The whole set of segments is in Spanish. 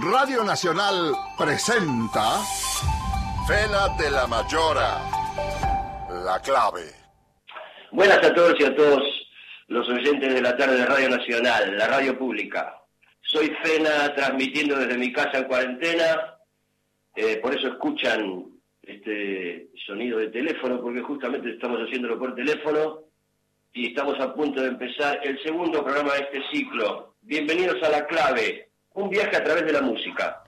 Radio Nacional presenta Fela de la Mayora, la clave. Buenas a todos y a todos los oyentes de la tarde de Radio Nacional, la radio pública. Soy Fena transmitiendo desde mi casa en cuarentena, eh, por eso escuchan este sonido de teléfono, porque justamente estamos haciéndolo por teléfono y estamos a punto de empezar el segundo programa de este ciclo. Bienvenidos a La Clave, un viaje a través de la música.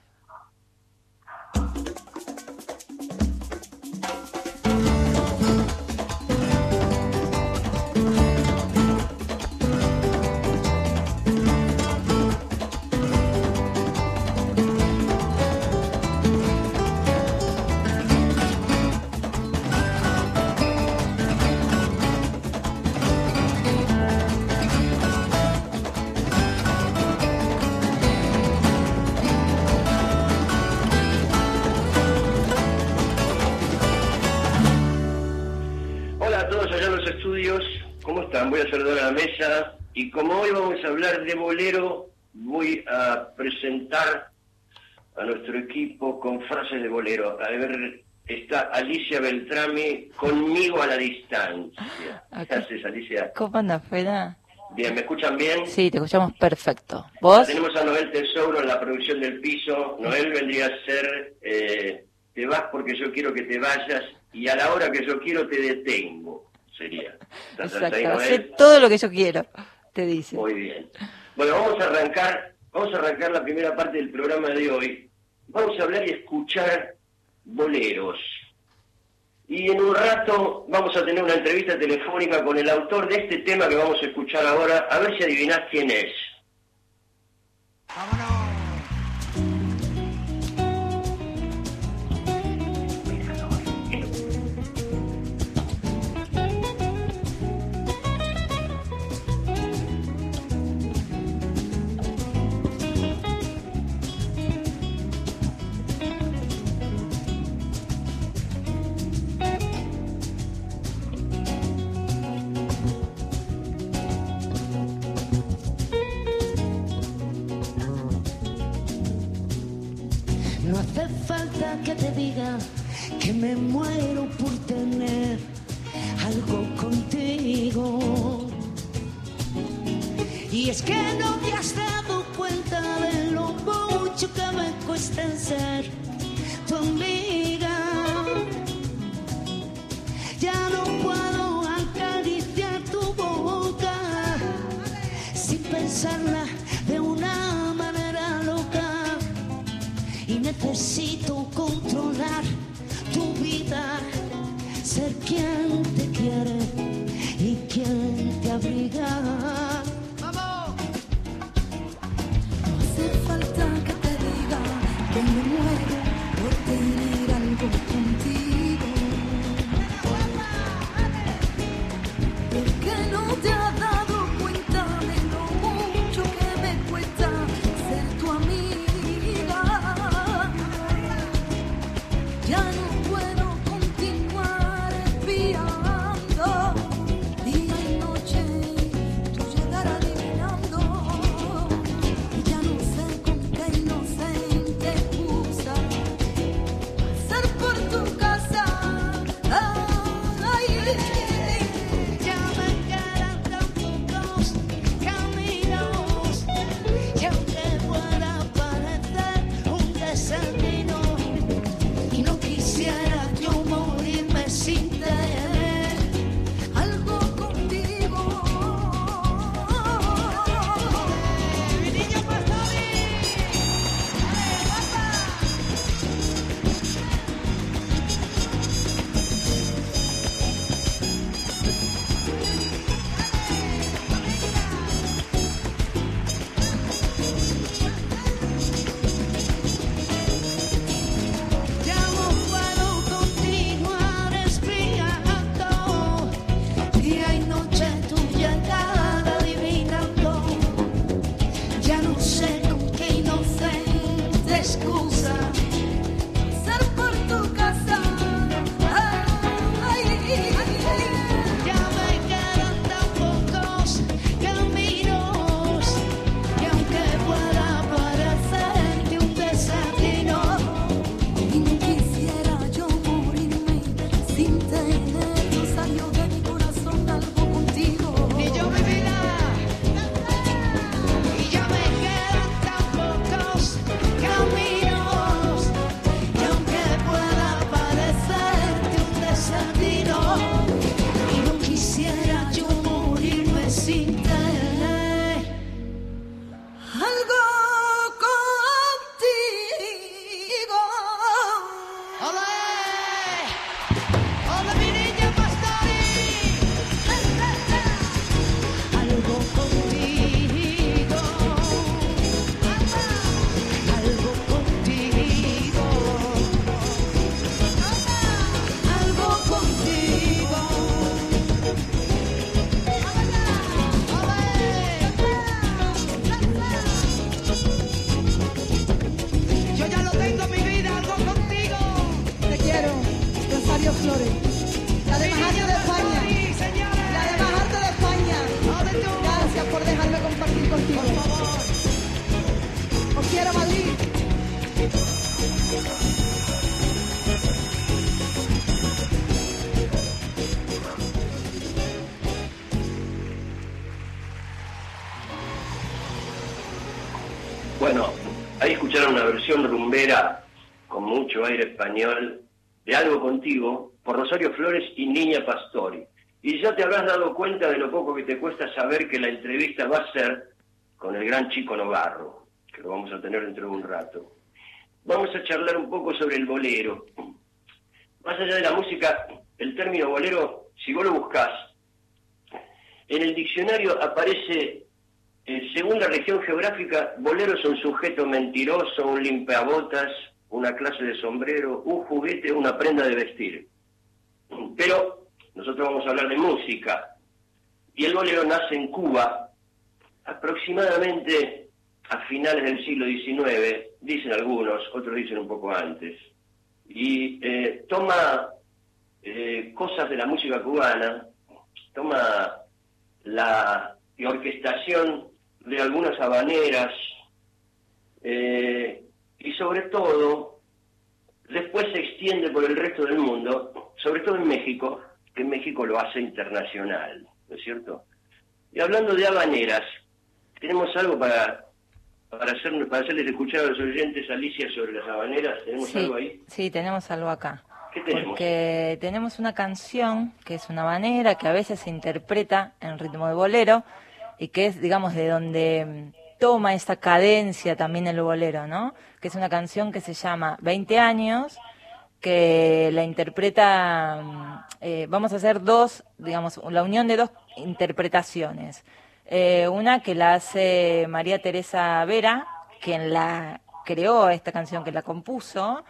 Voy a saludar a la mesa y como hoy vamos a hablar de bolero, voy a presentar a nuestro equipo con frases de bolero. A ver, está Alicia Beltrami conmigo a la distancia. ¿Qué Ok. haces, Alicia? ¿Cómo andas, Feda? Bien, ¿me escuchan bien? Sí, te escuchamos perfecto. ¿Vos? Tenemos a Noel Tesoro en la producción del piso. Noel vendría a ser, eh, te vas porque yo quiero que te vayas y a la hora que yo quiero te detengo, sería. ¿Estás ahí, Exacto, hacer todo lo que yo quiero, te dice. Muy bien. Bueno, vamos a arrancar, vamos a arrancar la primera parte del programa de hoy. Vamos a hablar y escuchar boleros. Y en un rato vamos a tener una entrevista telefónica con el autor de este tema que vamos a escuchar ahora, a ver si adivinás quién es. No que te diga que me muero por tener algo contigo. Y es que no te has dado cuenta de lo mucho que me cuesta ser tu amiga. Tu vida, ser quien de Algo Contigo por Rosario Flores y Niña Pastori. Y ya te habrás dado cuenta de lo poco que te cuesta saber que la entrevista va a ser con el gran Chico Novarro, que lo vamos a tener dentro de un rato. Vamos a charlar un poco sobre el bolero. Más allá de la música, el término bolero, si vos lo buscás, en el diccionario aparece eh, según la región geográfica, bolero es un sujeto mentiroso, un limpiabotas, una clase de sombrero, un juguete, una prenda de vestir. Pero nosotros vamos a hablar de música. Y el bolero nace en Cuba aproximadamente a finales del siglo XIX, dicen algunos, otros dicen un poco antes. Y eh, toma eh, cosas de la música cubana, toma la orquestación de algunas habaneras eh, y sobre todo después se extiende por el resto del mundo, sobre todo en México, que México lo hace internacional, ¿no es cierto? Y hablando de habaneras, tenemos algo para para, hacer, para hacerles escuchar a los oyentes, Alicia, sobre las habaneras. ¿Tenemos Sí, algo ahí? sí, tenemos algo acá. ¿Qué tenemos? Porque tenemos una canción que es una habanera que a veces se interpreta en ritmo de bolero y que es, digamos, de donde toma esta cadencia también el bolero, ¿no? Que es una canción que se llama 20 años, que la interpreta, mm, eh, vamos a hacer dos, digamos, la unión de dos interpretaciones. Eh, una que la hace María Teresa Vera, quien la creó esta canción, que la compuso,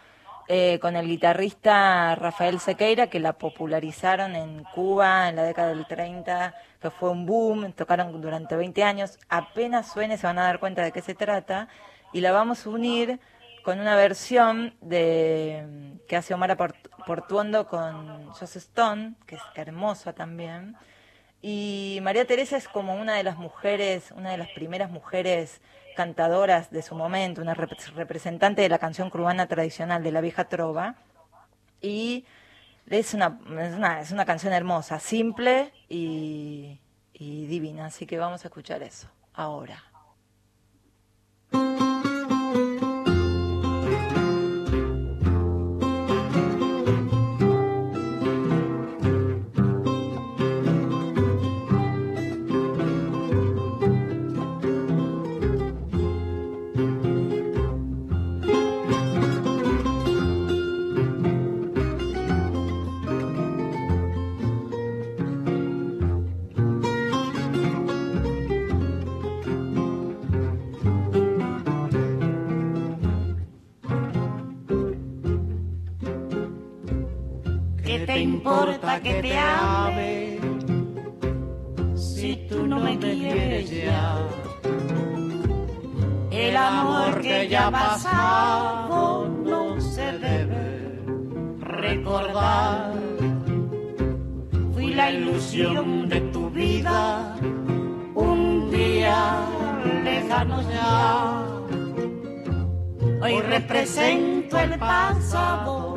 eh, con el guitarrista Rafael Sequeira, que la popularizaron en Cuba en la década del 30, que fue un boom, tocaron durante 20 años. Apenas suene se van a dar cuenta de qué se trata, y la vamos a unir con una versión de que hace Omar Port- Portuondo con Joss Stone, que es hermosa también. Y María Teresa es como una de las mujeres, una de las primeras mujeres cantadoras de su momento, una rep- representante de la canción cubana tradicional de la vieja trova. Y es una, es una, canción hermosa, simple y divina. Así que vamos a escuchar eso ahora. Importa que te ame si tú no me quieres ya? El amor que ya ha pasado no se debe recordar. Fui la ilusión de tu vida un día lejano ya. Hoy represento el pasado,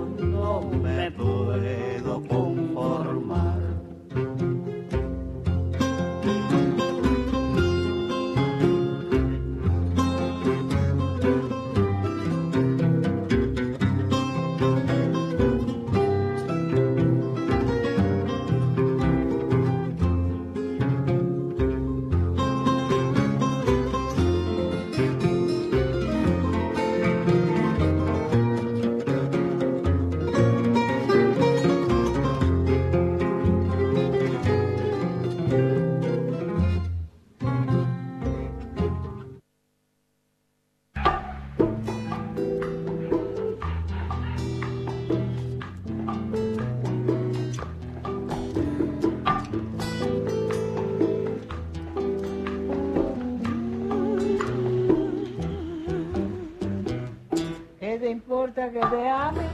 importa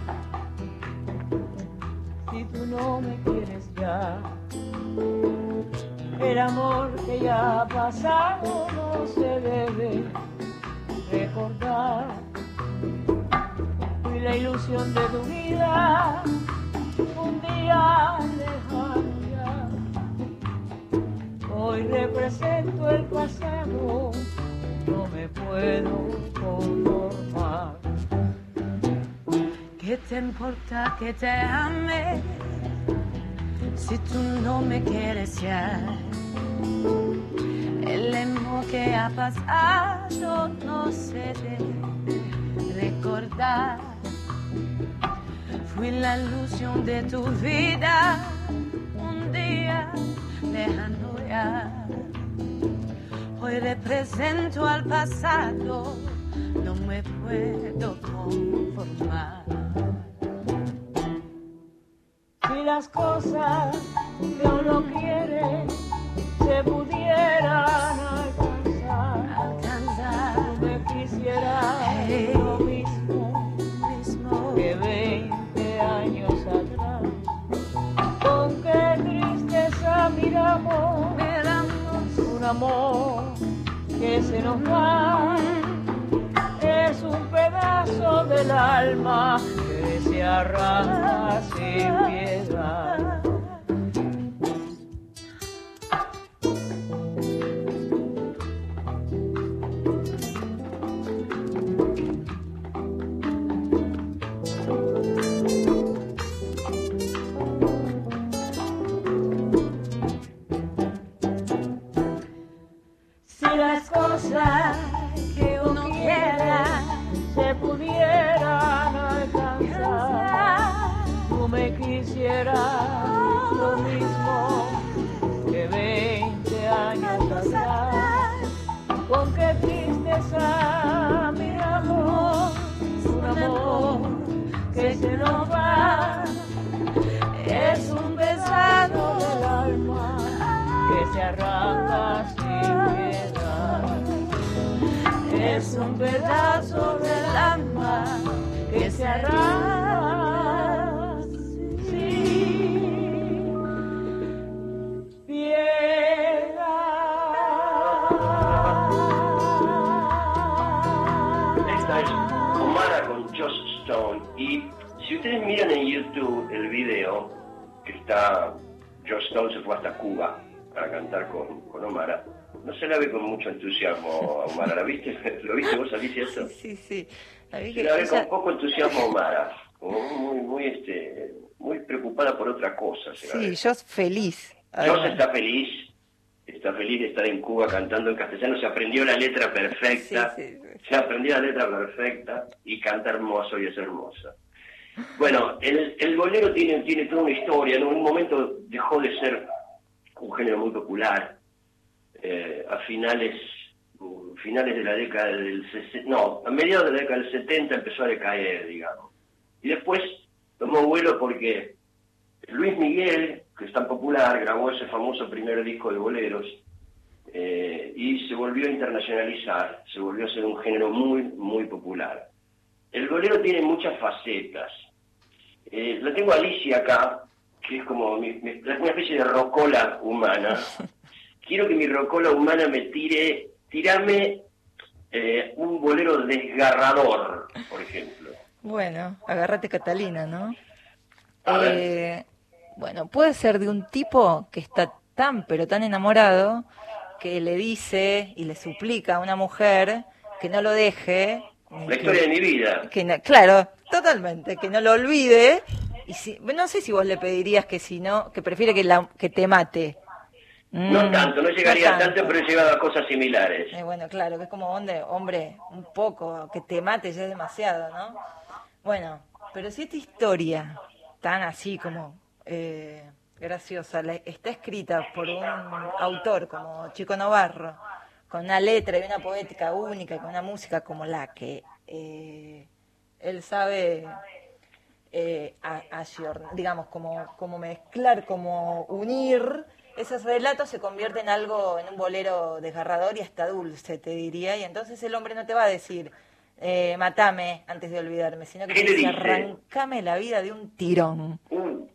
no se debe recordar. Fui la ilusión de tu vida un día lejano ya. Hoy represento al pasado, no me puedo conformar. Si las cosas que uno quiere se pudieran Es un pedazo del alma que se arrastra sin piedad. Las cosas que uno quiera se pudieran alcanzar, tú me quisieras lo mismo que 20 años atrás. Con qué tristeza Es un pedazo del alma que se arranca sin. Esta es con Joss Stone. Y si ustedes miran en YouTube el video que está, Joss Stone se fue hasta Cuba para cantar con, con Omara. No se la ve con mucho entusiasmo a Omara. ¿La viste? ¿Lo viste vos, Alicia, eso? Sí, sí. La vi Se que la ve con poco entusiasmo a. Como muy, muy, este, muy preocupada por otra cosa. Se la Sí, ve. yo feliz. Además. está feliz, está feliz de estar en Cuba cantando en castellano, se aprendió la letra perfecta, Sí, sí, sí. se aprendió la letra perfecta y canta hermoso y es hermosa. Bueno, el, el bolero tiene, tiene toda una historia, en un momento dejó de ser un género muy popular, eh, a finales uh, finales de la década del 60, no, a mediados de la década del 70 empezó a decaer, digamos. Y después tomó vuelo porque Luis Miguel, que es tan popular, grabó ese famoso primer disco de boleros eh, y se volvió a internacionalizar, se volvió a ser un género muy, muy popular. El bolero tiene muchas facetas. Eh, la tengo a Alicia acá, que es como mi- mi- una especie de rocola humana. Quiero que mi rocola humana me tire, tirame eh, un bolero desgarrador, por ejemplo. Bueno, agárrate Catalina, ¿no? A ver. Eh, bueno, puede ser de un tipo que está tan, pero tan enamorado, que le dice y le suplica a una mujer que no lo deje. La historia de mi vida. que no- claro, totalmente, que no lo olvide. Y si, no sé si vos le pedirías que si no, que prefiere que, la, que te mate. No Mm, tanto, no llegaría no tanto, pero he llegado a cosas similares. Eh, bueno, claro, que es como hombre, hombre, un poco, que te mate ya es demasiado, ¿no? Bueno, pero si esta historia, tan así como eh, graciosa, la- está escrita por un autor como Chico Novarro, con una letra y una poética única, con una música como la que eh, él sabe eh, a- digamos, como, como mezclar, como unir esos relatos se convierte en algo, en un bolero desgarrador y hasta dulce, te diría, y entonces el hombre no te va a decir, eh, matame antes de olvidarme, sino que ¿Qué te dice, arrancame la vida de un tirón, Uh,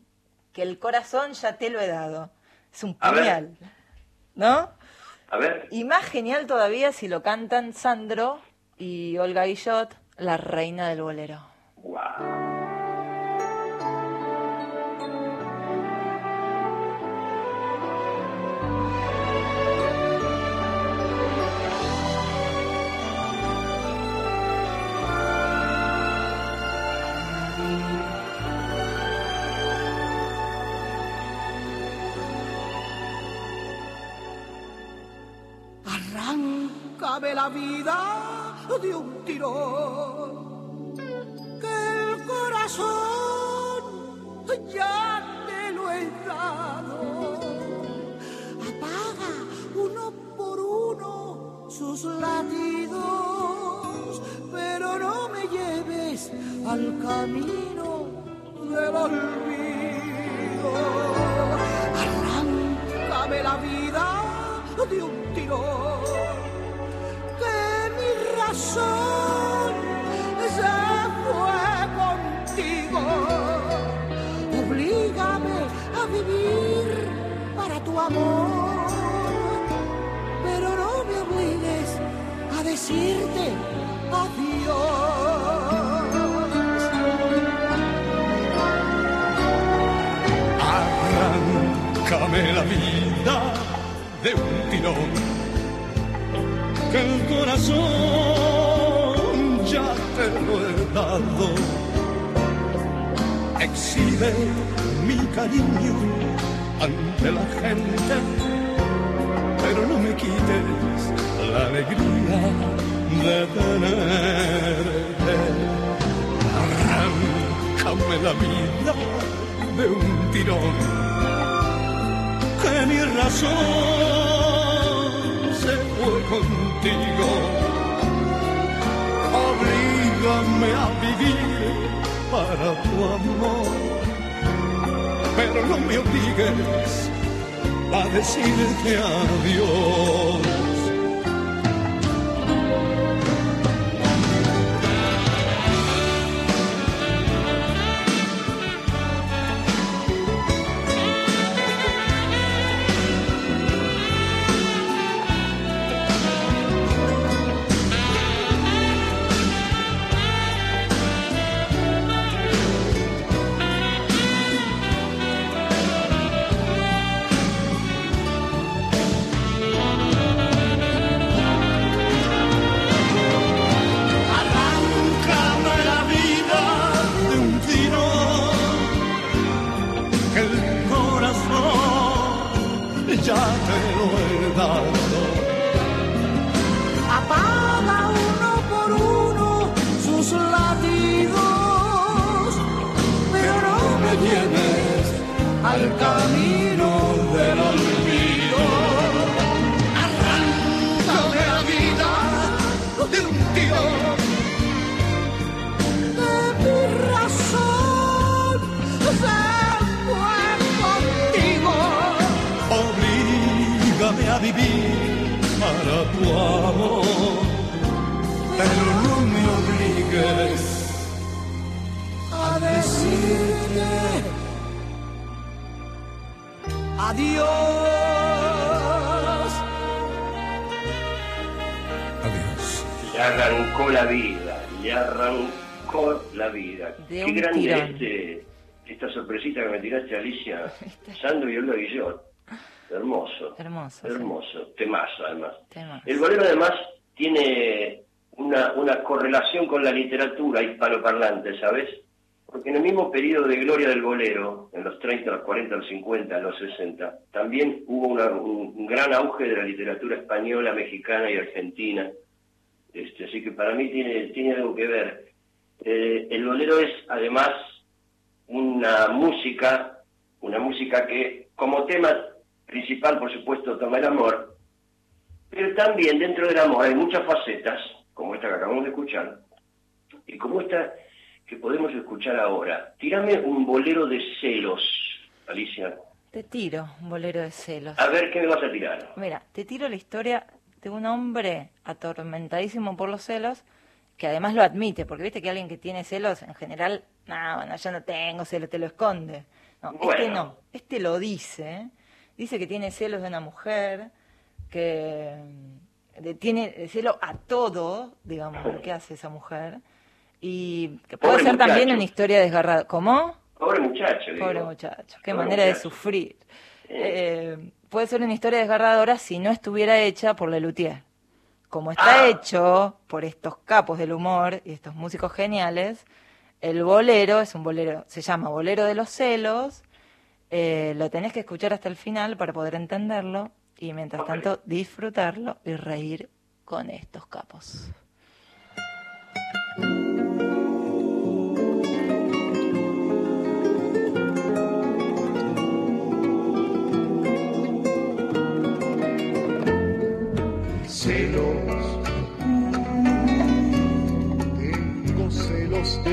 que el corazón ya te lo he dado, es un puñal, ¿no? a ver, Y más genial todavía si lo cantan Sandro y Olga Guillot, la reina del bolero. wow. Arráncame la vida de un tirón, que el corazón ya te lo he dado. Apaga uno por uno sus latidos, pero no me lleves al camino del olvido. Arráncame la vida de un tirón, mi razón se fue contigo. Oblígame a vivir para tu amor, pero no me obligues a decirte adiós. Arráncame la vida de un tirón, que el corazón he dado. Exhibe mi cariño ante la gente, pero no me quites la alegría de tenerte. Arráncame la vida de un tirón que mi razón se fue contigo. Oblígame a vivir para tu amor, pero no me obligues a decirte adiós. Al camino del olvido. Arráncame la vida de un tirón. De mi razón se fue contigo. Oblígame a vivir para tu amor, pero no me obligues a decirte adiós. Adiós. Le arrancó la vida, le arrancó la vida. De Qué un grande tirón. este, esta sorpresita que me tiraste, Alicia. Sandro y Olga Guillot. Hermoso. Hermoso, sí. Hermoso. Temazo, además. Temazo. El bolero, además, tiene una, una correlación con la literatura hispanoparlante, ¿sabes? Porque en el mismo periodo de gloria del bolero, en los 30, los 40, los 50, los 60, también hubo un gran auge de la literatura española, mexicana y argentina. Este, así que para mí tiene, tiene algo que ver. Eh, el bolero es además una música, una música que como tema principal, por supuesto, toma el amor, pero también dentro del amor hay muchas facetas, como esta que acabamos de escuchar, y como esta que podemos escuchar ahora. Tírame un bolero de celos, Alicia. Te tiro un bolero de celos. A ver qué me vas a tirar. Mira, te tiro la historia de un hombre atormentadísimo por los celos, que además lo admite, porque viste que alguien que tiene celos, en general, no, bueno, yo no tengo celos, te lo esconde. No, este no, este lo dice, dice que tiene celos de una mujer, que mm, tiene celo a todo, digamos, lo que hace esa mujer, y que puede Pobre ser también una historia desgarrada. ¿Cómo? Pobre muchacho. digo. Pobre muchacho, qué Pobre manera de sufrir. Eh, puede ser una historia desgarradora si no estuviera hecha por Lelutier. Como está Ah. hecho por estos capos del humor y estos músicos geniales, el bolero es un bolero, se llama Bolero de los Celos, eh, lo tenés que escuchar hasta el final para poder entenderlo y mientras tanto disfrutarlo y reír con estos capos.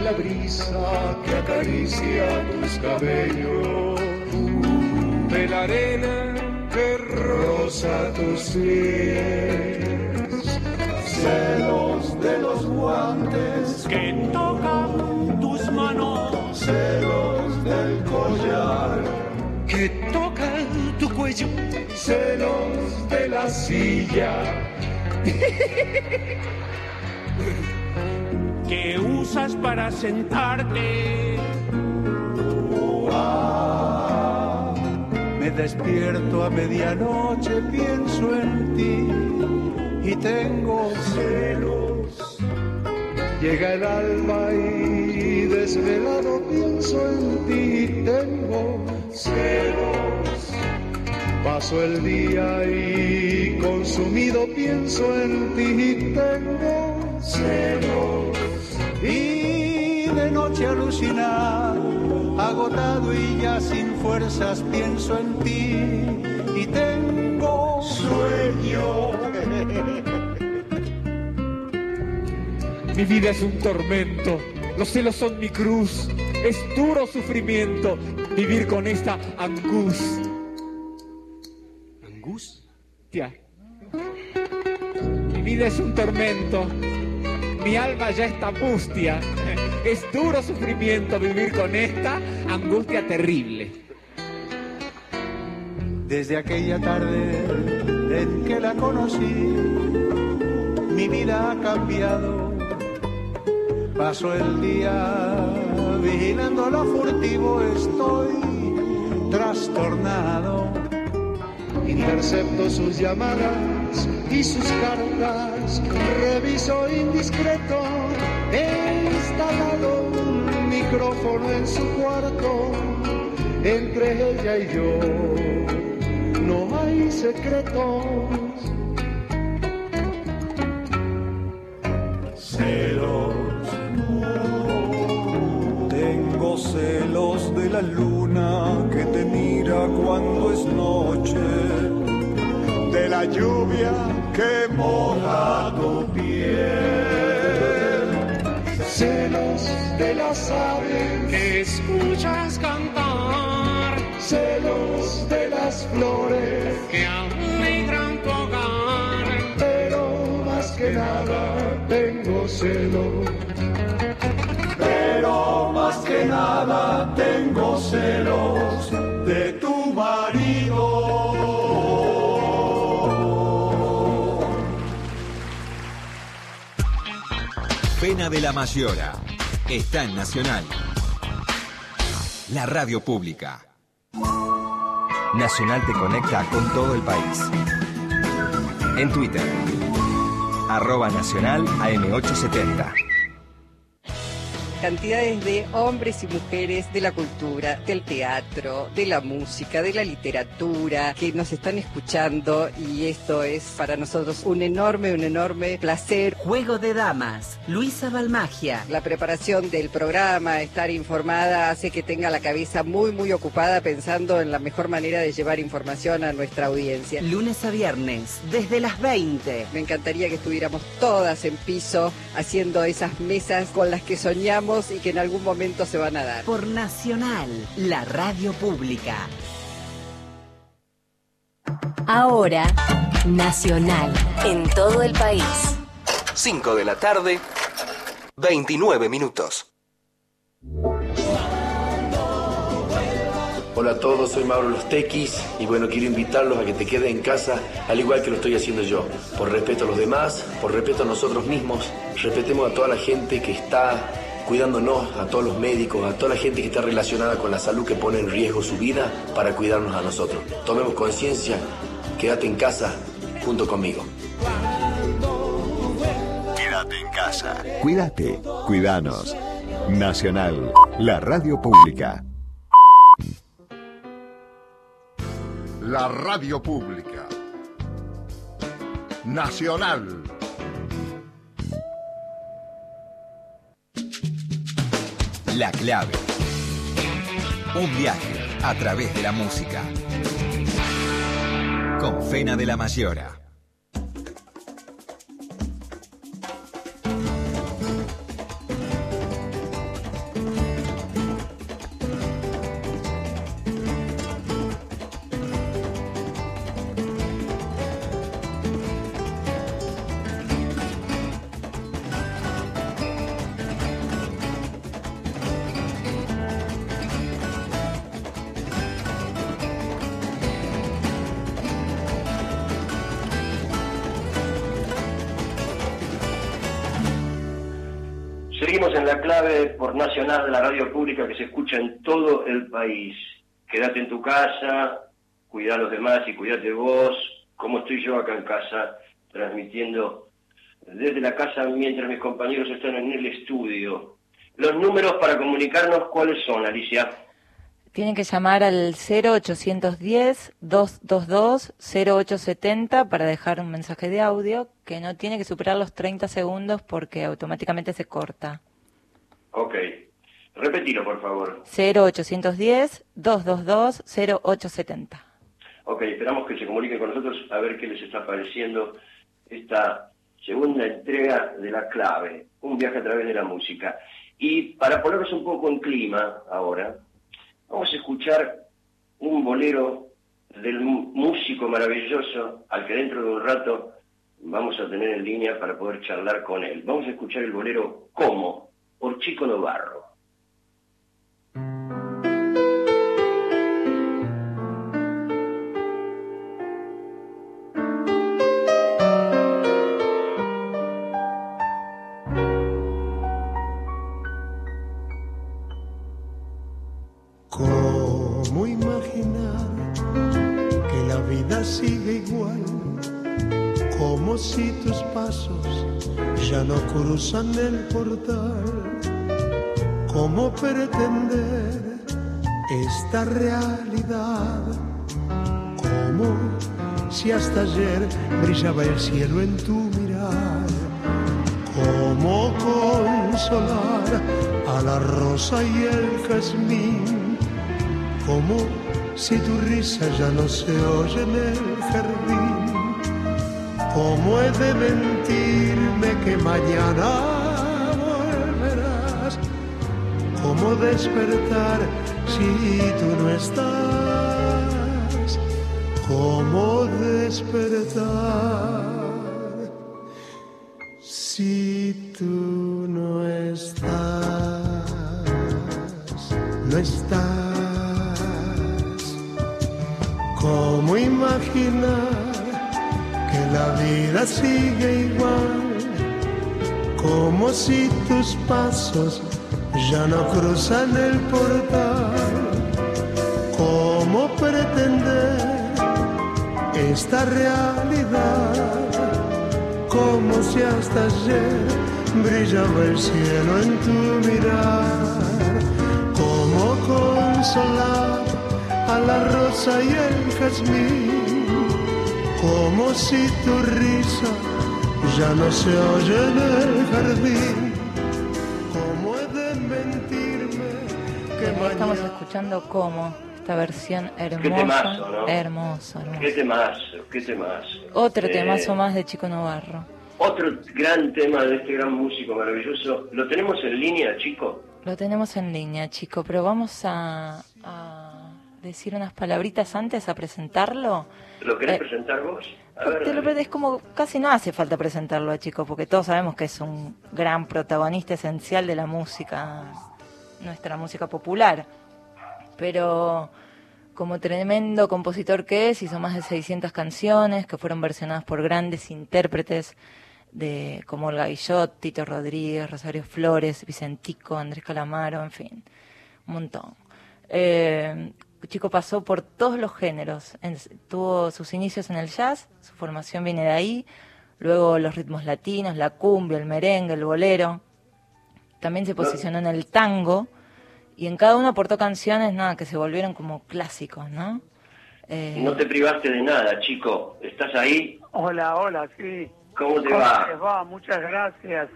La brisa que acaricia tus cabellos, de la arena que roza tus pies, celos de los guantes que tocan tus manos, celos del collar. Que toca tu cuello, celos de la silla que usas para sentarte. Ah, me despierto a medianoche, pienso en ti y tengo celos. Llega el alma y desvelado pienso en ti y tengo celos. Paso el día y consumido pienso en ti y tengo celos. Y de noche alucinar, agotado y ya sin fuerzas pienso en ti y tengo sueño. Mi vida es un tormento, los celos son mi cruz, es duro sufrimiento vivir con esta angustia. ¿Angustia? Mi vida es un tormento, mi alma ya está mustia, es duro sufrimiento vivir con esta angustia terrible. Desde aquella tarde en que la conocí, mi vida ha cambiado. Paso el día vigilando lo furtivo, estoy trastornado. Intercepto sus llamadas y sus cartas, reviso indiscreto. He instalado un micrófono en su cuarto, entre ella y yo no hay secretos. Celos. Tengo celos de la luna que te mira cuando es noche, de la lluvia que moja piel, celos de las aves que escuchas cantar, celos de las flores que alegran tu hogar, pero más que nada tengo celos. Pero más que nada tengo celos de tu marido. De la Mayora. Está en Nacional. La radio pública. Nacional te conecta con todo el país. En Twitter. Arroba Nacional AM870. Cantidades de hombres y mujeres de la cultura, del teatro, de la música, de la literatura, que nos están escuchando y esto es para nosotros un enorme, un enorme placer. Juego de Damas, Luisa Balmagia. La preparación del programa, estar informada, hace que tenga la cabeza muy, muy ocupada pensando en la mejor manera de llevar información a nuestra audiencia. Lunes a viernes, desde las 20. Me encantaría que estuviéramos todas en piso haciendo esas mesas con las que soñamos y que en algún momento se van a dar. Por Nacional, la radio pública. Ahora, Nacional, en todo el país. 5 de la tarde, 29 minutos. Hola a todos, soy Mauro Los Tequis y bueno, quiero invitarlos a que te queden en casa al igual que lo estoy haciendo yo. Por respeto a los demás, por respeto a nosotros mismos, respetemos a toda la gente que está cuidándonos, a todos los médicos, a toda la gente que está relacionada con la salud que pone en riesgo su vida para cuidarnos a nosotros. Tomemos conciencia, quédate en casa junto conmigo. Quédate en casa. Cuídate, cuidanos. Nacional, la radio pública. La radio pública. Nacional, La clave. Un viaje a través de la música. Con Fena de la Mayora. De la radio pública que se escucha en todo el país. Quédate en tu casa, cuida a los demás y cuídate vos, como estoy yo acá en casa, transmitiendo desde la casa mientras mis compañeros están en el estudio. Los números para comunicarnos, ¿cuáles son, Alicia? Tienen que llamar al 0810-222-0870 para dejar un mensaje de audio que no tiene que superar los 30 segundos porque automáticamente se corta. Ok. Repetilo, por favor. 0810-222-0870. Ok, esperamos que se comuniquen con nosotros a ver qué les está pareciendo esta segunda entrega de La Clave, un viaje a través de la música. Y para ponernos un poco en clima ahora, vamos a escuchar un bolero del músico maravilloso al que dentro de un rato vamos a tener en línea para poder charlar con él. Vamos a escuchar el bolero Como, por Chico Novarro. Cruzan el portal. ¿Cómo pretender esta realidad? Como si hasta ayer brillaba el cielo en tu mirar. ¿Cómo consolar a la rosa y el jazmín? Como si tu risa ya no se oye en el jardín. ¿Cómo he de mentirme que mañana volverás? ¿Cómo despertar si tú no estás? ¿Cómo despertar si tú no estás? No estás. ¿Cómo imaginar que la vida sigue igual? Como si tus pasos ya no cruzan el portal. ¿Cómo pretender esta realidad? Como si hasta ayer brillaba el cielo en tu mirar. ¿Cómo consolar a la rosa y el jazmín? Como si tu risa ya no se oye en el jardín. ¿Cómo he de mentirme que Estamos escuchando como esta versión hermosa. Qué temazo, ¿no? Hermoso, hermoso. Qué temazo, qué temazo. Otro Eh, temazo más de Chico Novarro. Otro gran tema de este gran músico maravilloso. ¿Lo tenemos en línea, chico? Lo tenemos en línea, chico, pero vamos a, a decir unas palabritas antes a presentarlo. ¿Lo querés Eh, presentar vos? A ver, Te lo- es como casi no hace falta presentarlo a Chico, porque todos sabemos que es un gran protagonista esencial de la música, nuestra música popular. Pero como tremendo compositor que es, hizo más de 600 canciones que fueron versionadas por grandes intérpretes de como Olga Guillot, Tito Rodríguez, Rosario Flores, Vicentico, Andrés Calamaro, en fin, un montón. Eh, Chico pasó por todos los géneros. En- tuvo sus inicios en el jazz, su formación viene de ahí, luego los ritmos latinos, la cumbia, el merengue, el bolero. También se posicionó en el tango y en cada uno aportó canciones nada que se volvieron como clásicos, ¿no? Eh, No te privaste de nada, chico. ¿Estás ahí? Hola, hola, sí. ¿Cómo te ¿Cómo va? les va? Muchas gracias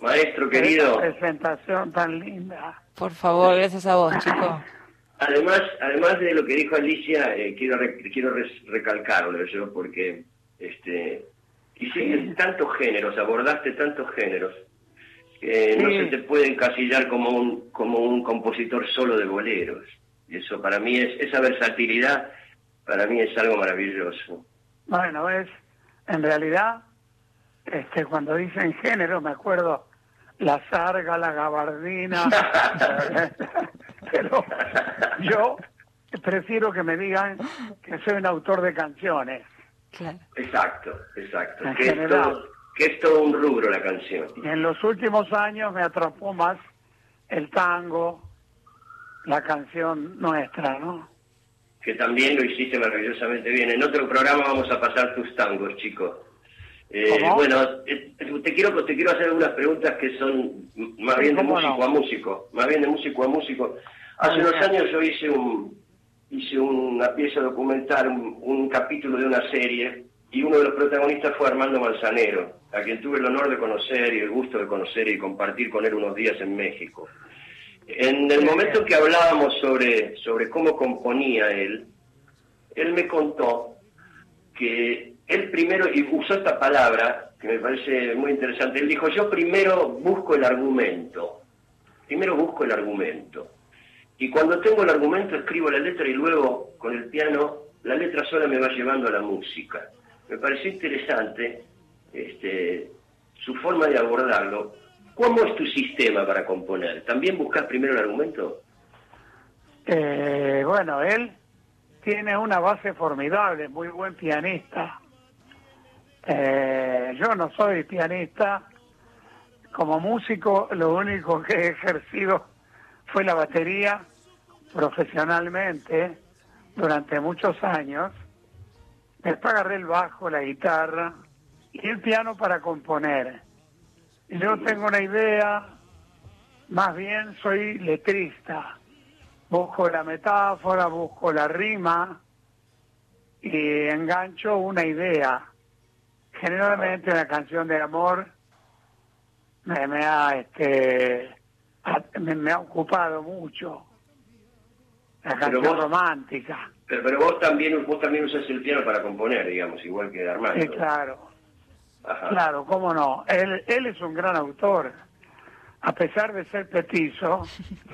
Maestro esta querido. presentación tan linda. Por favor, gracias a vos, chico. Además, además de lo que dijo Alicia, eh, quiero re- quiero res- recalcarlo yo porque este hiciste tantos géneros, abordaste tantos géneros que no se te puede encasillar como un como un compositor solo de boleros. Y eso para mí es esa versatilidad para mí es algo maravilloso. Bueno, es, en realidad, este, cuando dicen género, me acuerdo la sarga, la gabardina, pero yo prefiero que me digan que soy un autor de canciones. Claro. Exacto, exacto. En Que es, general. todo, que es todo un rubro la canción. Y en los últimos años me atrapó más el tango, la canción nuestra, ¿no? que también lo hiciste maravillosamente bien. En otro programa vamos a pasar tus tangos, chicos. Eh, bueno, eh, te quiero te quiero hacer algunas preguntas que son más bien de músico no. a músico, más bien de músico a músico. Hace unos años yo hice un hice una pieza documental, un, un capítulo de una serie y uno de los protagonistas fue Armando Manzanero, a quien tuve el honor de conocer y el gusto de conocer y compartir con él unos días en México. En el momento en que hablábamos sobre, sobre cómo componía él, él me contó que él primero, y usó esta palabra que me parece muy interesante, él dijo, yo primero busco el argumento, primero busco el argumento, y cuando tengo el argumento escribo la letra y luego con el piano la letra sola me va llevando a la música. Me pareció interesante este, su forma de abordarlo. ¿Cómo es tu sistema para componer? ¿También buscas primero el argumento? Eh, bueno, él tiene una base formidable, muy buen pianista. Eh, yo no soy pianista. Como músico, lo único que he ejercido fue la batería profesionalmente durante muchos años. Después agarré el bajo, la guitarra y el piano para componer. Yo tengo una idea, más bien soy letrista busco la metáfora, busco la rima y engancho una idea. Generalmente una canción de amor me, me ha este me, me ha ocupado mucho. La Pero canción vos- romántica. Pero, pero vos también vos también usas el piano para componer, digamos, igual que Armando. Sí, claro, Ajá. claro, cómo no. Él, él es un gran autor. A pesar de ser petizo,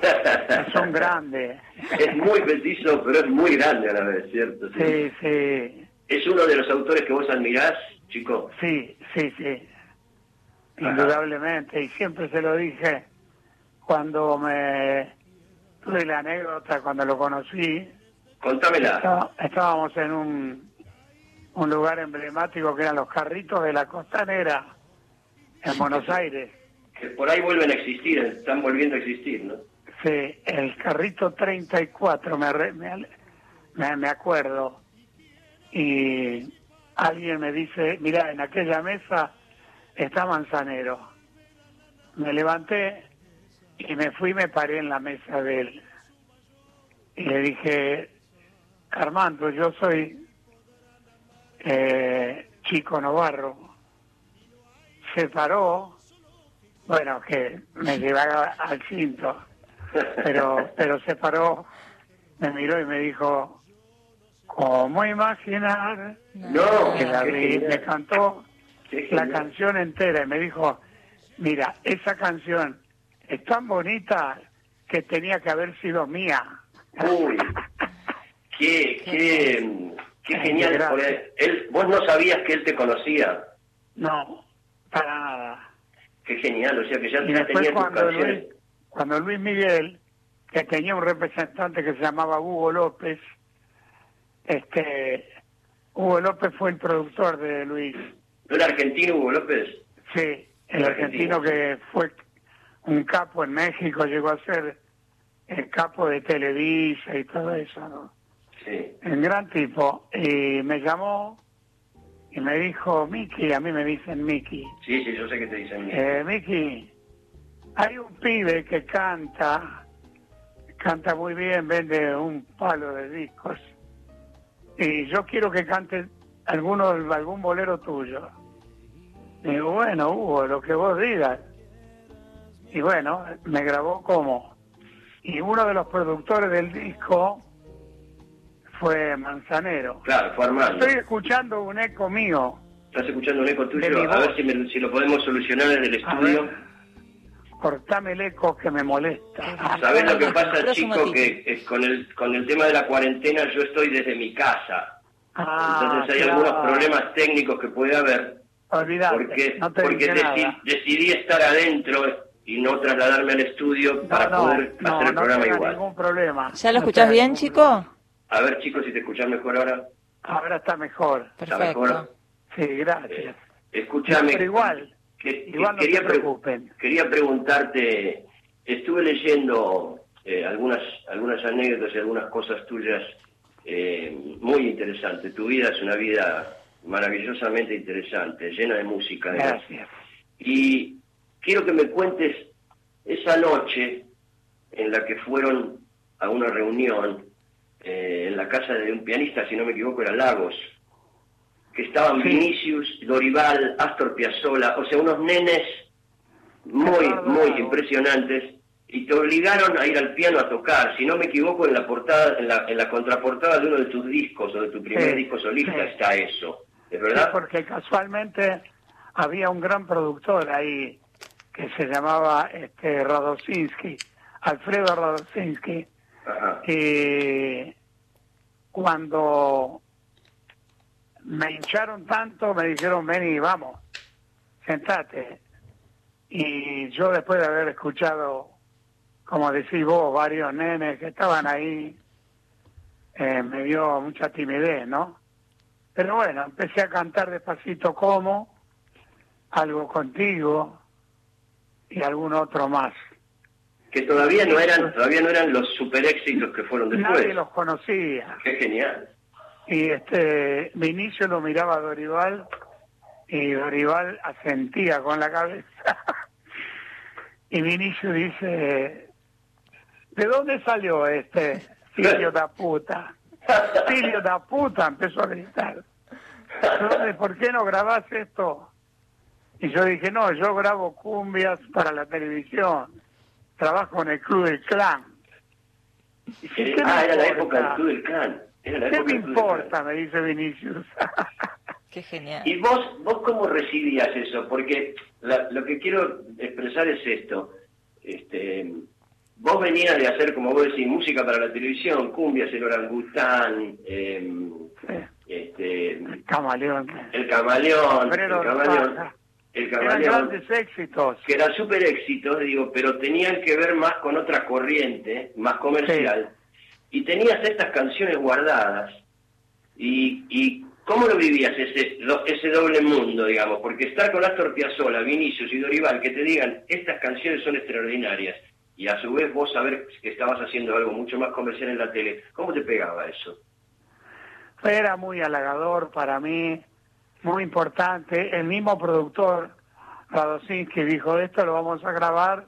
es un grande. Es muy petizo, pero es muy grande a la vez, ¿cierto? Sí, sí. ¿Es uno de los autores que vos admirás, chico? Sí, sí, sí. Indudablemente. Y siempre se lo dije cuando me tuve la anécdota, cuando lo conocí. Contámela. Está- estábamos en un, un lugar emblemático que eran los carritos de la costanera en Buenos Aires. Que por ahí vuelven a existir, están volviendo a existir, ¿no? Sí, el carrito 34, me, me, me acuerdo. Y alguien me dice, mira, en aquella mesa está Manzanero. Me levanté y me fui y me paré en la mesa de él. Y le dije, Armando, yo soy eh, Chico Novarro. Se paró, bueno, que me llevaba al cinto, pero, pero se paró, me miró y me dijo, ¿cómo imaginar? No, que la qué vi? genial. me cantó la canción entera y me dijo, mira, esa canción es tan bonita que tenía que haber sido mía. Uy, qué, qué, qué genial. porque Él, vos no sabías que él te conocía. No, para nada. Qué genial, o sea que ya, Y ya tenía tus canciones. Luis, cuando Luis Miguel, que tenía un representante que se llamaba Hugo López, este Hugo López fue el productor de Luis. ¿No era argentino Hugo López? Sí, el argentino argentino. que fue un capo en México, llegó a ser el capo de Televisa y todo eso, ¿no? Sí. Un gran tipo. Y me llamó y me dijo, Miki, a mí me dicen Miki. Sí, sí, yo sé que te dicen. Eh, Miki, hay un pibe que canta, canta muy bien, vende un palo de discos. Y yo quiero que cante alguno, algún bolero tuyo. Digo, bueno, Hugo, lo que vos digas. Y bueno, me grabó como y uno de los productores del disco fue Manzanero. Claro, fue Armando. Estoy escuchando un eco mío. ¿Estás escuchando un eco tuyo? A ver si, me- si lo podemos solucionar en el estudio. Cortame el eco que me molesta. ¿Sabés lo que pasa, chico? Que eh, con el, con el tema de la cuarentena yo estoy desde mi casa. Ah, Entonces hay claro. algunos problemas técnicos que puede haber. Olvídate, Porque, no te porque dije deci- nada. decidí estar adentro y no trasladarme al estudio para no, poder no, hacer el no programa igual. ningún problema. ¿Ya lo No escuchás bien, chico? A ver, chicos, si te escuchas mejor ahora. Ahora está mejor. ¿Está mejor? Sí, gracias. Escúchame. Pero igual, que- que igual no quería, se pre- preocupen. quería preguntarte, estuve leyendo eh, algunas algunas anécdotas y algunas cosas tuyas eh, muy interesantes. Tu vida es una vida maravillosamente interesante, llena de música. Gracias. Y quiero que me cuentes esa noche en la que fueron a una reunión eh, en la casa de un pianista, si no me equivoco, era Lagos, que estaban Vinicius, Dorival, Astor Piazzolla, o sea, unos nenes muy, muy impresionantes, y te obligaron a ir al piano a tocar, si no me equivoco, en la portada, en la, en la contraportada de uno de tus discos o de tu primer Sí, disco solista sí. está eso, ¿es verdad? porque casualmente había un gran productor ahí que se llamaba este Radosinski, Alfredo Radosinski, y cuando me hincharon tanto me dijeron vení, vamos, sentate. Y yo después de haber escuchado, como decís vos, varios nenes que estaban ahí, eh, me dio mucha timidez, ¿no? Pero bueno, empecé a cantar despacito como, algo contigo y algún otro más. Que todavía no eran, todavía no eran los super éxitos que fueron después. Nadie los conocía. Qué genial. Y este, Vinicio lo miraba a Dorival y Dorival asentía con la cabeza. y Vinicio dice, ¿de dónde salió este filio da puta? Filio da puta, empezó a gritar. ¿Dónde, ¿Por qué no grabás esto? Y yo dije, no, yo grabo cumbias para la televisión. Trabajo en el Club del Clan. Y Eh, ¿qué me ah, era la época del Club del Clan. ¿Qué me importa? Me dice Vinicius. Qué genial. ¿Y vos, vos cómo recibías eso? Porque la- lo que quiero expresar es esto. Este, vos venías de hacer, como vos decís, música para la televisión, cumbias, el orangután, em, este, Camaleón. el camaleón, el camaleón, el Eran camaleón, grandes éxitos. que eran súper éxitos, digo, pero tenían que ver más con otra corriente, más comercial, y tenías estas canciones guardadas, y, y ¿cómo lo vivías ese, ese doble mundo, digamos? Porque estar con Astor Piazzolla, Vinicius y Dorival, que te digan, estas canciones son extraordinarias, y a su vez vos saber que estabas haciendo algo mucho más comercial en la tele, ¿cómo te pegaba eso? Era muy halagador para mí, muy importante. El mismo productor, Radosinski, dijo, esto lo vamos a grabar.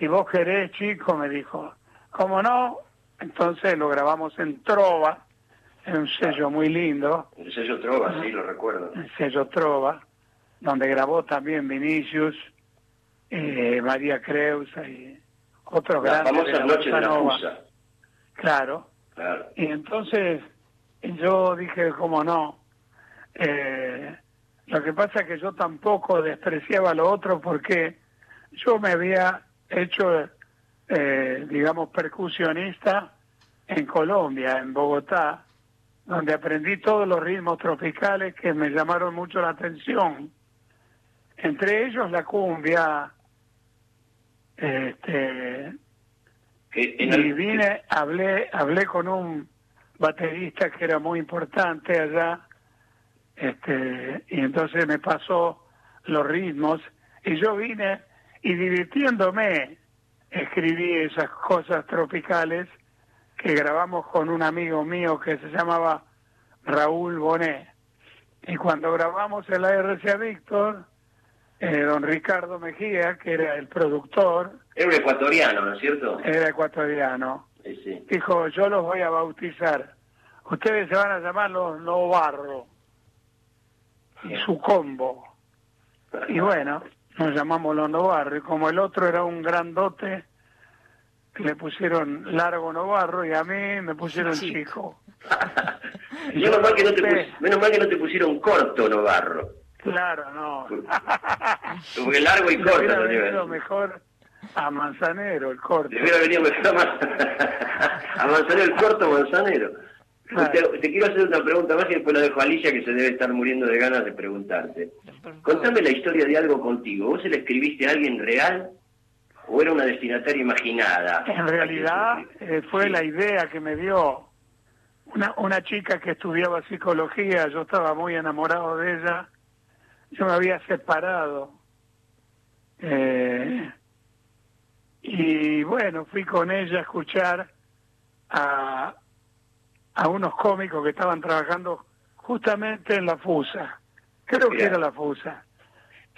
Si vos querés, chico, me dijo. ¿Cómo no? Entonces lo grabamos en Trova, en un sello muy lindo, El sello Trova, sí, lo recuerdo. el sello Trova, donde grabó también Vinicius, eh, María Creusa y otros Las grandes. famosas noches de la bossa nova. Fusa. Claro. Claro. Y entonces yo dije, ¿cómo no? Eh, lo que pasa es que yo tampoco despreciaba lo otro porque yo me había hecho, eh, digamos, percusionista en Colombia, en Bogotá, donde aprendí todos los ritmos tropicales que me llamaron mucho la atención. Entre ellos la cumbia, este, en y vine, hablé, hablé con un baterista que era muy importante allá, este, y entonces me pasó los ritmos, y yo vine y divirtiéndome escribí esas cosas tropicales que grabamos con un amigo mío que se llamaba Raúl Bonet. Y cuando grabamos el RCA Víctor, eh, don Ricardo Mejía, que era el productor, Era un ecuatoriano, ¿no es cierto? era ecuatoriano, Sí, sí. dijo, yo los voy a bautizar. Ustedes se van a llamar los Novarro y su combo. Y bueno, nos llamamos los Novarro. Y como el otro era un grandote, le pusieron Largo Novarro y a mí me pusieron Chico. Menos mal, que no te Sí. pus- menos mal que no te pusieron corto, Novarro. Claro, no. Porque largo y Le corto hubiera lo venido mejor a Manzanero, el corto. Le hubiera venido mejor a Manzanero, el corto Manzanero. Te, te quiero hacer una pregunta más y después la dejo a Alicia que se debe estar muriendo de ganas de preguntarte. Contame la historia de algo contigo. ¿Vos se la escribiste a alguien real o era una destinataria imaginada? En realidad eh, fue la idea que me dio una, una chica que estudiaba psicología, yo estaba muy enamorado de ella, yo me había separado. Eh, y bueno, fui con ella a escuchar a, a unos cómicos que estaban trabajando justamente en la FUSA. Creo que era la FUSA.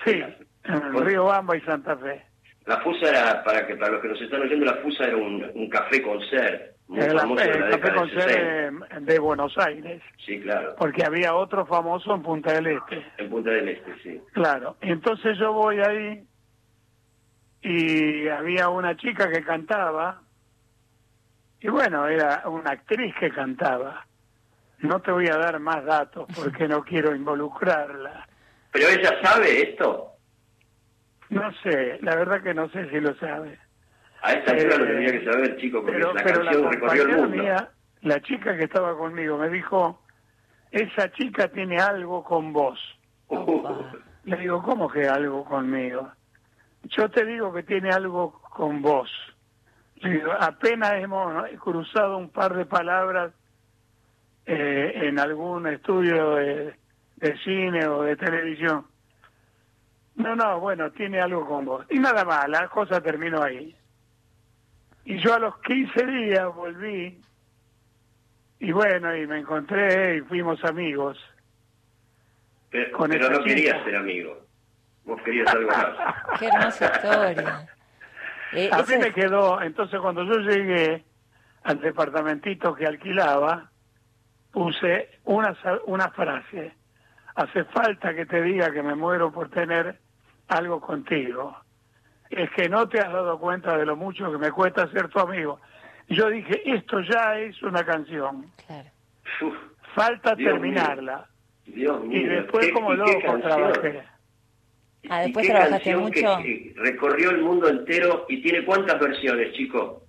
Sí, en el Río Bamba y Santa Fe. La Fusa era, para que para los que nos están oyendo, la Fusa era un, un café concert muy El, famoso en la el Café década con del 60. sede de Buenos Aires. Sí, claro. porque había otro famoso en Punta del Este. En Punta del Este, sí. Claro. Entonces yo voy ahí y había una chica que cantaba y bueno, era una actriz que cantaba. No te voy a dar más datos porque no quiero involucrarla. ¿Pero ella sabe esto? No sé, la verdad que no sé si lo sabe. A esta altura lo Eh, tendría que saber, chico, porque Pero, la pero la canción recorrió el mundo. mía, la chica que estaba conmigo, me dijo, esa chica tiene algo con vos. Le digo, ¿cómo que algo conmigo? Yo te digo que tiene algo con vos. Apenas hemos cruzado un par de palabras eh, en algún estudio de, de cine o de televisión. No, no, bueno, tiene algo con vos. Y nada más, la cosa terminó ahí. Y yo a los 15 días volví y bueno, y me encontré y fuimos amigos. Pero, con pero no querías chica. ser amigo. Vos querías algo más. Qué hermosa historia. Eh, a esa mí me quedó, entonces cuando yo llegué al departamentito que alquilaba, puse una, una frase. Hace falta que te diga que me muero por tener algo contigo. Es que no te has dado cuenta de lo mucho que me cuesta ser tu amigo. Y Yo dije, esto ya es una canción. Uf, Falta Dios terminarla. Dios mío. Y después qué- como loco trabajé. Ah, ¿Y después qué trabajaste canción que- mucho. que recorrió el mundo entero y tiene cuántas versiones, chico?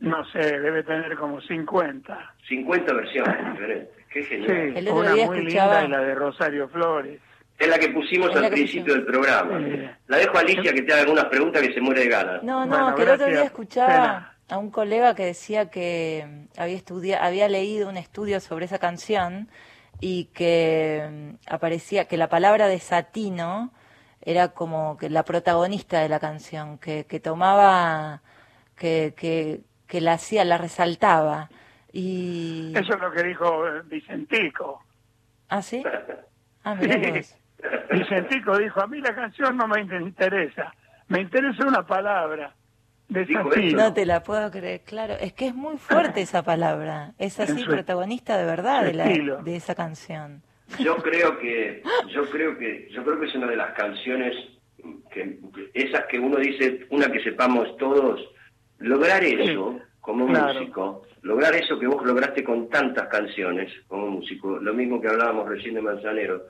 No sé, debe tener como 50. 50 versiones diferentes. Qué Sí, genial. El otro una día muy escuchaba- linda y la de Rosario Flores. Es la que pusimos Es al que principio del programa. Eh. La dejo a Alicia que te haga algunas preguntas que se muere de ganas. No, no, Bueno, que el otro día escuchaba Pena. a un colega que decía que había estudia- había leído un estudio sobre esa canción y que mm, aparecía que la palabra desatino era como que la protagonista de la canción, que, que tomaba, que, que, que la hacía, la resaltaba. Y... Eso es lo que dijo eh, Vicentico. ¿Ah, sí? Ah, mirá vos. Vicentico dijo, a mí la canción no me interesa, me interesa una palabra. Desatino. No te la puedo creer, claro. Es que es muy fuerte esa palabra. Es así, protagonista de verdad de, la- de esa canción. Yo creo que, yo creo que, yo creo que es una de las canciones que, esas que uno dice, una que sepamos todos, lograr eso como claro. músico, lograr eso que vos lograste con tantas canciones como músico, lo mismo que hablábamos recién de Manzanero,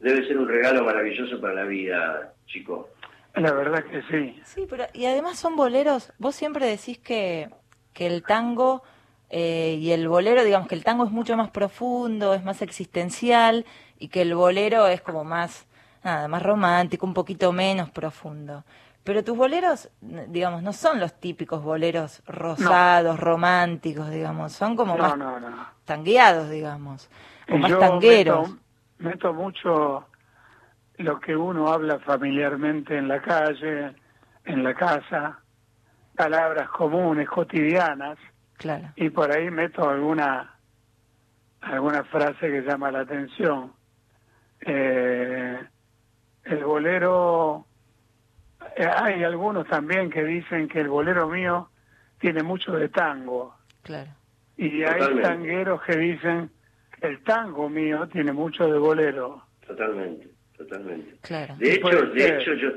debe ser un regalo maravilloso para la vida, chico. La verdad que sí. Sí, pero y además son boleros. Vos siempre decís que, que el tango eh, y el bolero, digamos que el tango es mucho más profundo, es más existencial y que el bolero es como más, nada, más romántico, un poquito menos profundo. Pero tus boleros, digamos, no son los típicos boleros rosados, románticos, digamos, son como No, más no, no. tangueados, digamos, o más Yo tangueros. Meto, meto mucho lo que uno habla familiarmente en la calle, en la casa, palabras comunes, cotidianas, Claro. y por ahí meto alguna alguna frase que llama la atención. Eh, el bolero, eh, hay algunos también que dicen que el bolero mío tiene mucho de tango. Claro. Y hay Totalmente. tangueros que dicen que el tango mío tiene mucho de bolero. Totalmente, totalmente. Claro. De hecho, de ser. hecho yo,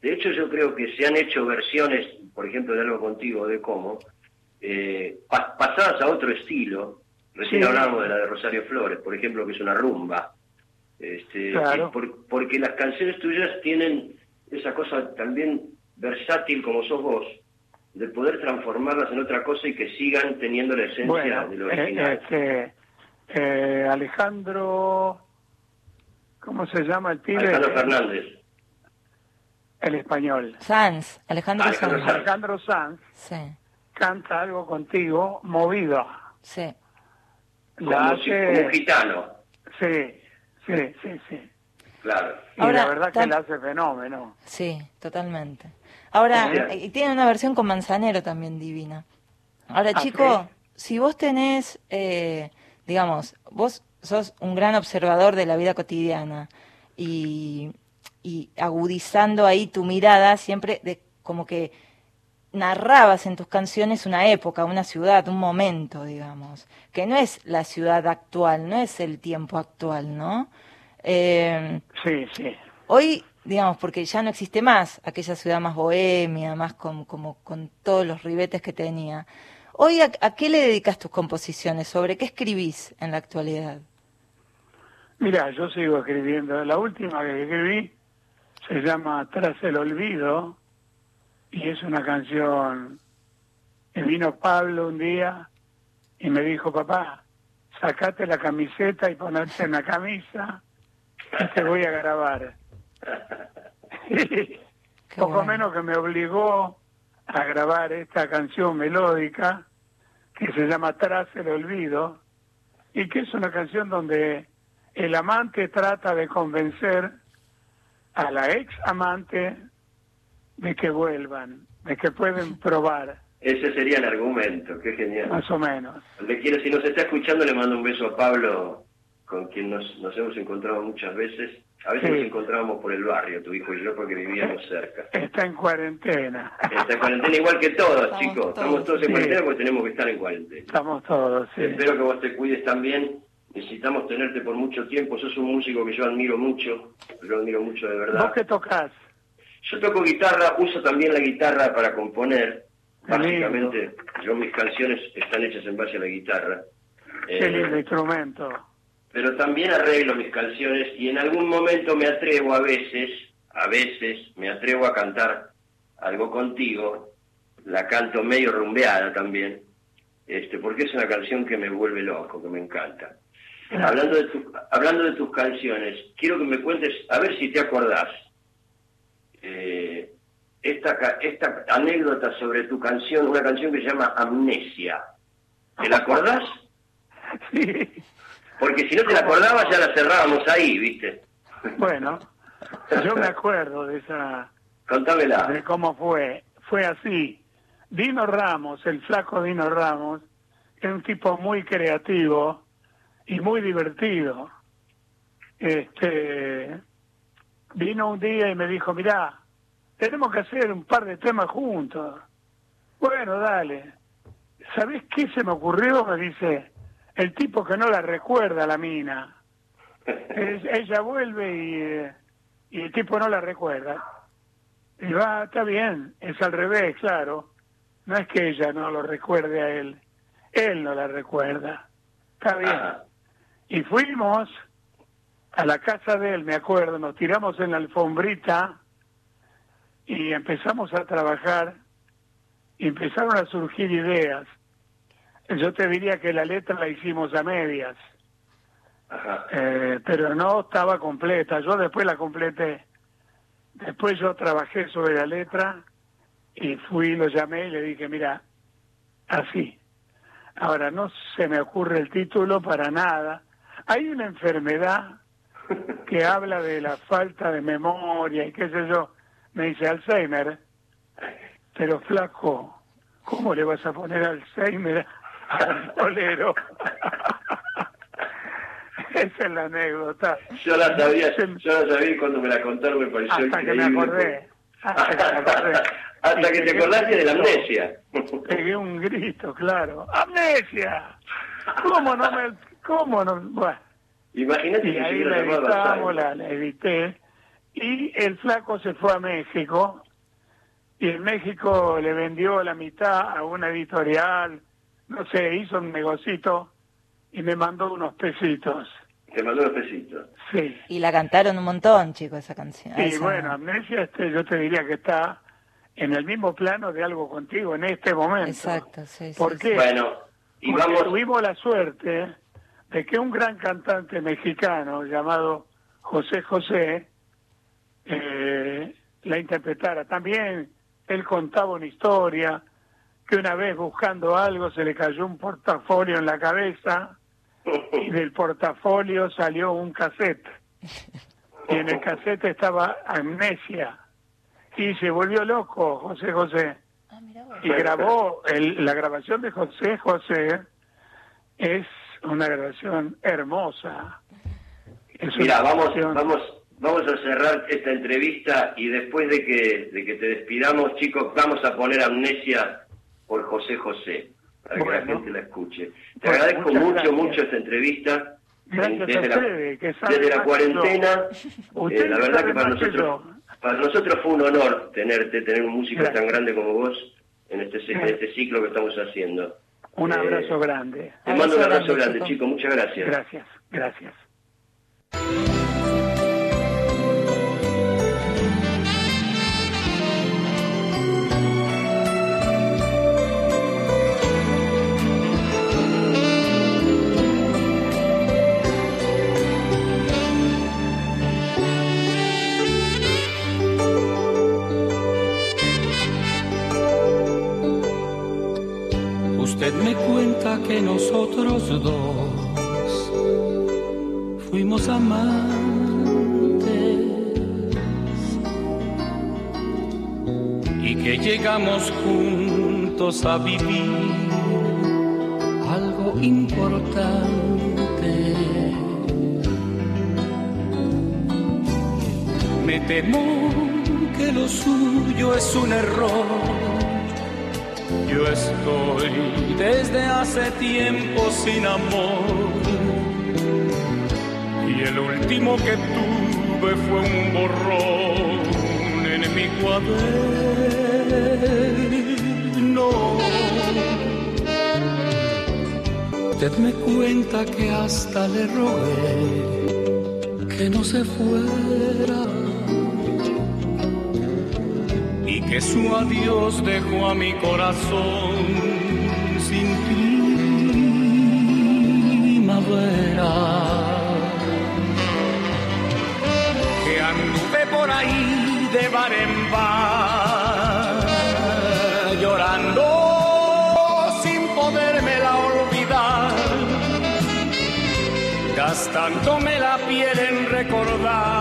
de hecho yo creo que se han hecho versiones, por ejemplo, de algo contigo, de cómo, eh, pa- pasadas a otro estilo. Recién Sí. hablábamos de la de Rosario Flores, por ejemplo, que es una rumba. Este, Claro. por- porque las canciones tuyas tienen esa cosa también versátil como sos vos, de poder transformarlas en otra cosa y que sigan teniendo la esencia Bueno, de lo eh, original. este, eh, Alejandro, ¿cómo se llama el pibe? Alejandro Fernández. El español. Sanz, Alejandro, Alejandro Sanz. Alejandro Sanz Sí, canta algo contigo movido. sí. La Como, si- como hace... un gitano, Sí, sí, sí, sí. claro. Y Ahora, la verdad que la hace fenómeno. Sí, totalmente. Ahora, eh, y tiene una versión con Manzanero también divina. Ahora, Ah, chico, si vos tenés, eh, digamos, vos sos un gran observador de la vida cotidiana y, y agudizando ahí tu mirada, siempre de, como que narrabas en tus canciones una época, una ciudad, un momento, digamos, que no es la ciudad actual, no es el tiempo actual, ¿no? Eh, Sí, sí. Hoy, digamos, porque ya no existe más aquella ciudad más bohemia, más con, como con todos los ribetes que tenía. Hoy, ¿a, a qué le dedicas tus composiciones? ¿Sobre qué escribís en la actualidad? Mira, yo sigo escribiendo. La última que escribí se llama Tras el Olvido y es una canción que vino Pablo un día y me dijo, papá, sacate la camiseta y ponerte en la camisa y te voy a grabar. Poco bueno. menos que me obligó a grabar esta canción melódica que se llama Tras el Olvido y que es una canción donde el amante trata de convencer a la ex amante de que vuelvan, de que pueden probar, Ese sería el argumento, qué genial. más o menos. Le quiero, si nos está escuchando, le mando un beso a Pablo, con quien nos, nos hemos encontrado muchas veces. A veces Sí. nos encontrábamos por el barrio, tu hijo y yo, porque vivíamos cerca. Está en cuarentena. Está en cuarentena igual que todos, Estamos chicos. todos. Estamos todos en Sí. cuarentena porque tenemos que estar en cuarentena. Estamos todos, sí. Espero que vos te cuides también. Necesitamos tenerte por mucho tiempo. Sos un músico que yo admiro mucho. Yo admiro mucho de verdad. ¿Vos qué tocas? Yo toco guitarra, uso también la guitarra para componer. Lindo. Básicamente, yo mis canciones están hechas en base a la guitarra. Qué Eh, lindo instrumento. pero también arreglo mis canciones y en algún momento me atrevo a veces, a veces me atrevo a cantar algo contigo, la canto medio rumbeada también, este, porque es una canción que me vuelve loco, que me encanta. Hablando de, tu- hablando de tus canciones, quiero que me cuentes, a ver si te acordás, eh, esta, esta anécdota sobre tu canción, una canción que se llama Amnesia. ¿Te la acordás? Sí. Porque si no te la acordabas ya la cerrábamos ahí, ¿viste? Bueno, yo me acuerdo de esa, Contámela. de cómo fue. Fue así. Dino Ramos, el flaco Dino Ramos, es un tipo muy creativo y muy divertido. Este vino un día y me dijo, mirá, tenemos que hacer un par de temas juntos. Bueno, dale. ¿Sabés qué se me ocurrió? Me dice, el tipo que no la recuerda la mina. Es- ella vuelve y, eh, y el tipo no la recuerda. Y va, está bien, es al revés, claro. No es que ella no lo recuerde a él, él no la recuerda. Está bien. Ajá. Y fuimos a la casa de él, me acuerdo, nos tiramos en la alfombrita y empezamos a trabajar y empezaron a surgir ideas. Yo te diría que la letra la hicimos a medias, eh, pero no estaba completa. Yo después la completé. Después yo trabajé sobre la letra y fui, lo llamé y le dije, mira, así. Ahora, no se me ocurre el título para nada. Hay una enfermedad que habla de la falta de memoria y qué sé yo. Me dice Alzheimer, pero flaco, ¿cómo le vas a poner Alzheimer al bolero? Esa es la anécdota. Yo la sabía, yo la sabía y cuando me la contaron me pareció Hasta que me acordé. Hasta que me acordé. Hasta que te acordaste de la amnesia. Pegué un grito, claro. ¡Amnesia! ¿Cómo no me.? ¿Cómo no.? Bueno. Imagínate Y que ahí la Alzheimer. la, la edité. Y el flaco se fue a México y en México le vendió la mitad a una editorial, no sé, hizo un negocito y me mandó unos pesitos. Te mandó unos pesitos. Sí. Y la cantaron un montón, chicos, esa canción. Y Esa- bueno, Amnesia, este, yo te diría que está en el mismo plano de algo contigo en este momento. Exacto, sí, sí, ¿Por sí. qué? Bueno, y Porque vamos... tuvimos la suerte de que un gran cantante mexicano llamado José José eh, la interpretara. También él contaba una historia que una vez buscando algo se le cayó un portafolio en la cabeza y del portafolio salió un cassette. Y en el cassette estaba Amnesia. Y se volvió loco José José. Y grabó, el- la grabación de José José es una grabación hermosa. Es Mira, vamos, grabación- vamos, vamos a cerrar esta entrevista y después de que, de que te despidamos, chicos, vamos a poner amnesia por José José, para que la gente la escuche. Te Bueno, agradezco mucho, gracias. mucho esta entrevista. Gracias a desde, la, que desde la cuarentena, eh, la verdad que para que nosotros, para nosotros fue un honor tenerte, tener un músico Gracias. tan grande como vos en este, en este ciclo que estamos haciendo. Un Eh, abrazo grande. Te mando un abrazo grande, chico. Muchas gracias. Gracias, gracias. Usted me cuenta que nosotros dos fuimos amantes y que llegamos juntos a vivir algo importante. Me temo que lo suyo es un error yo estoy desde hace tiempo sin amor y el último que tuve fue un borrón en mi cuaderno. Usted me cuenta que hasta le rogué que no se fuera que su adiós dejó a mi corazón sin primavera. Que anduve por ahí de bar en bar, llorando sin podérmela olvidar, gastándome la piel en recordar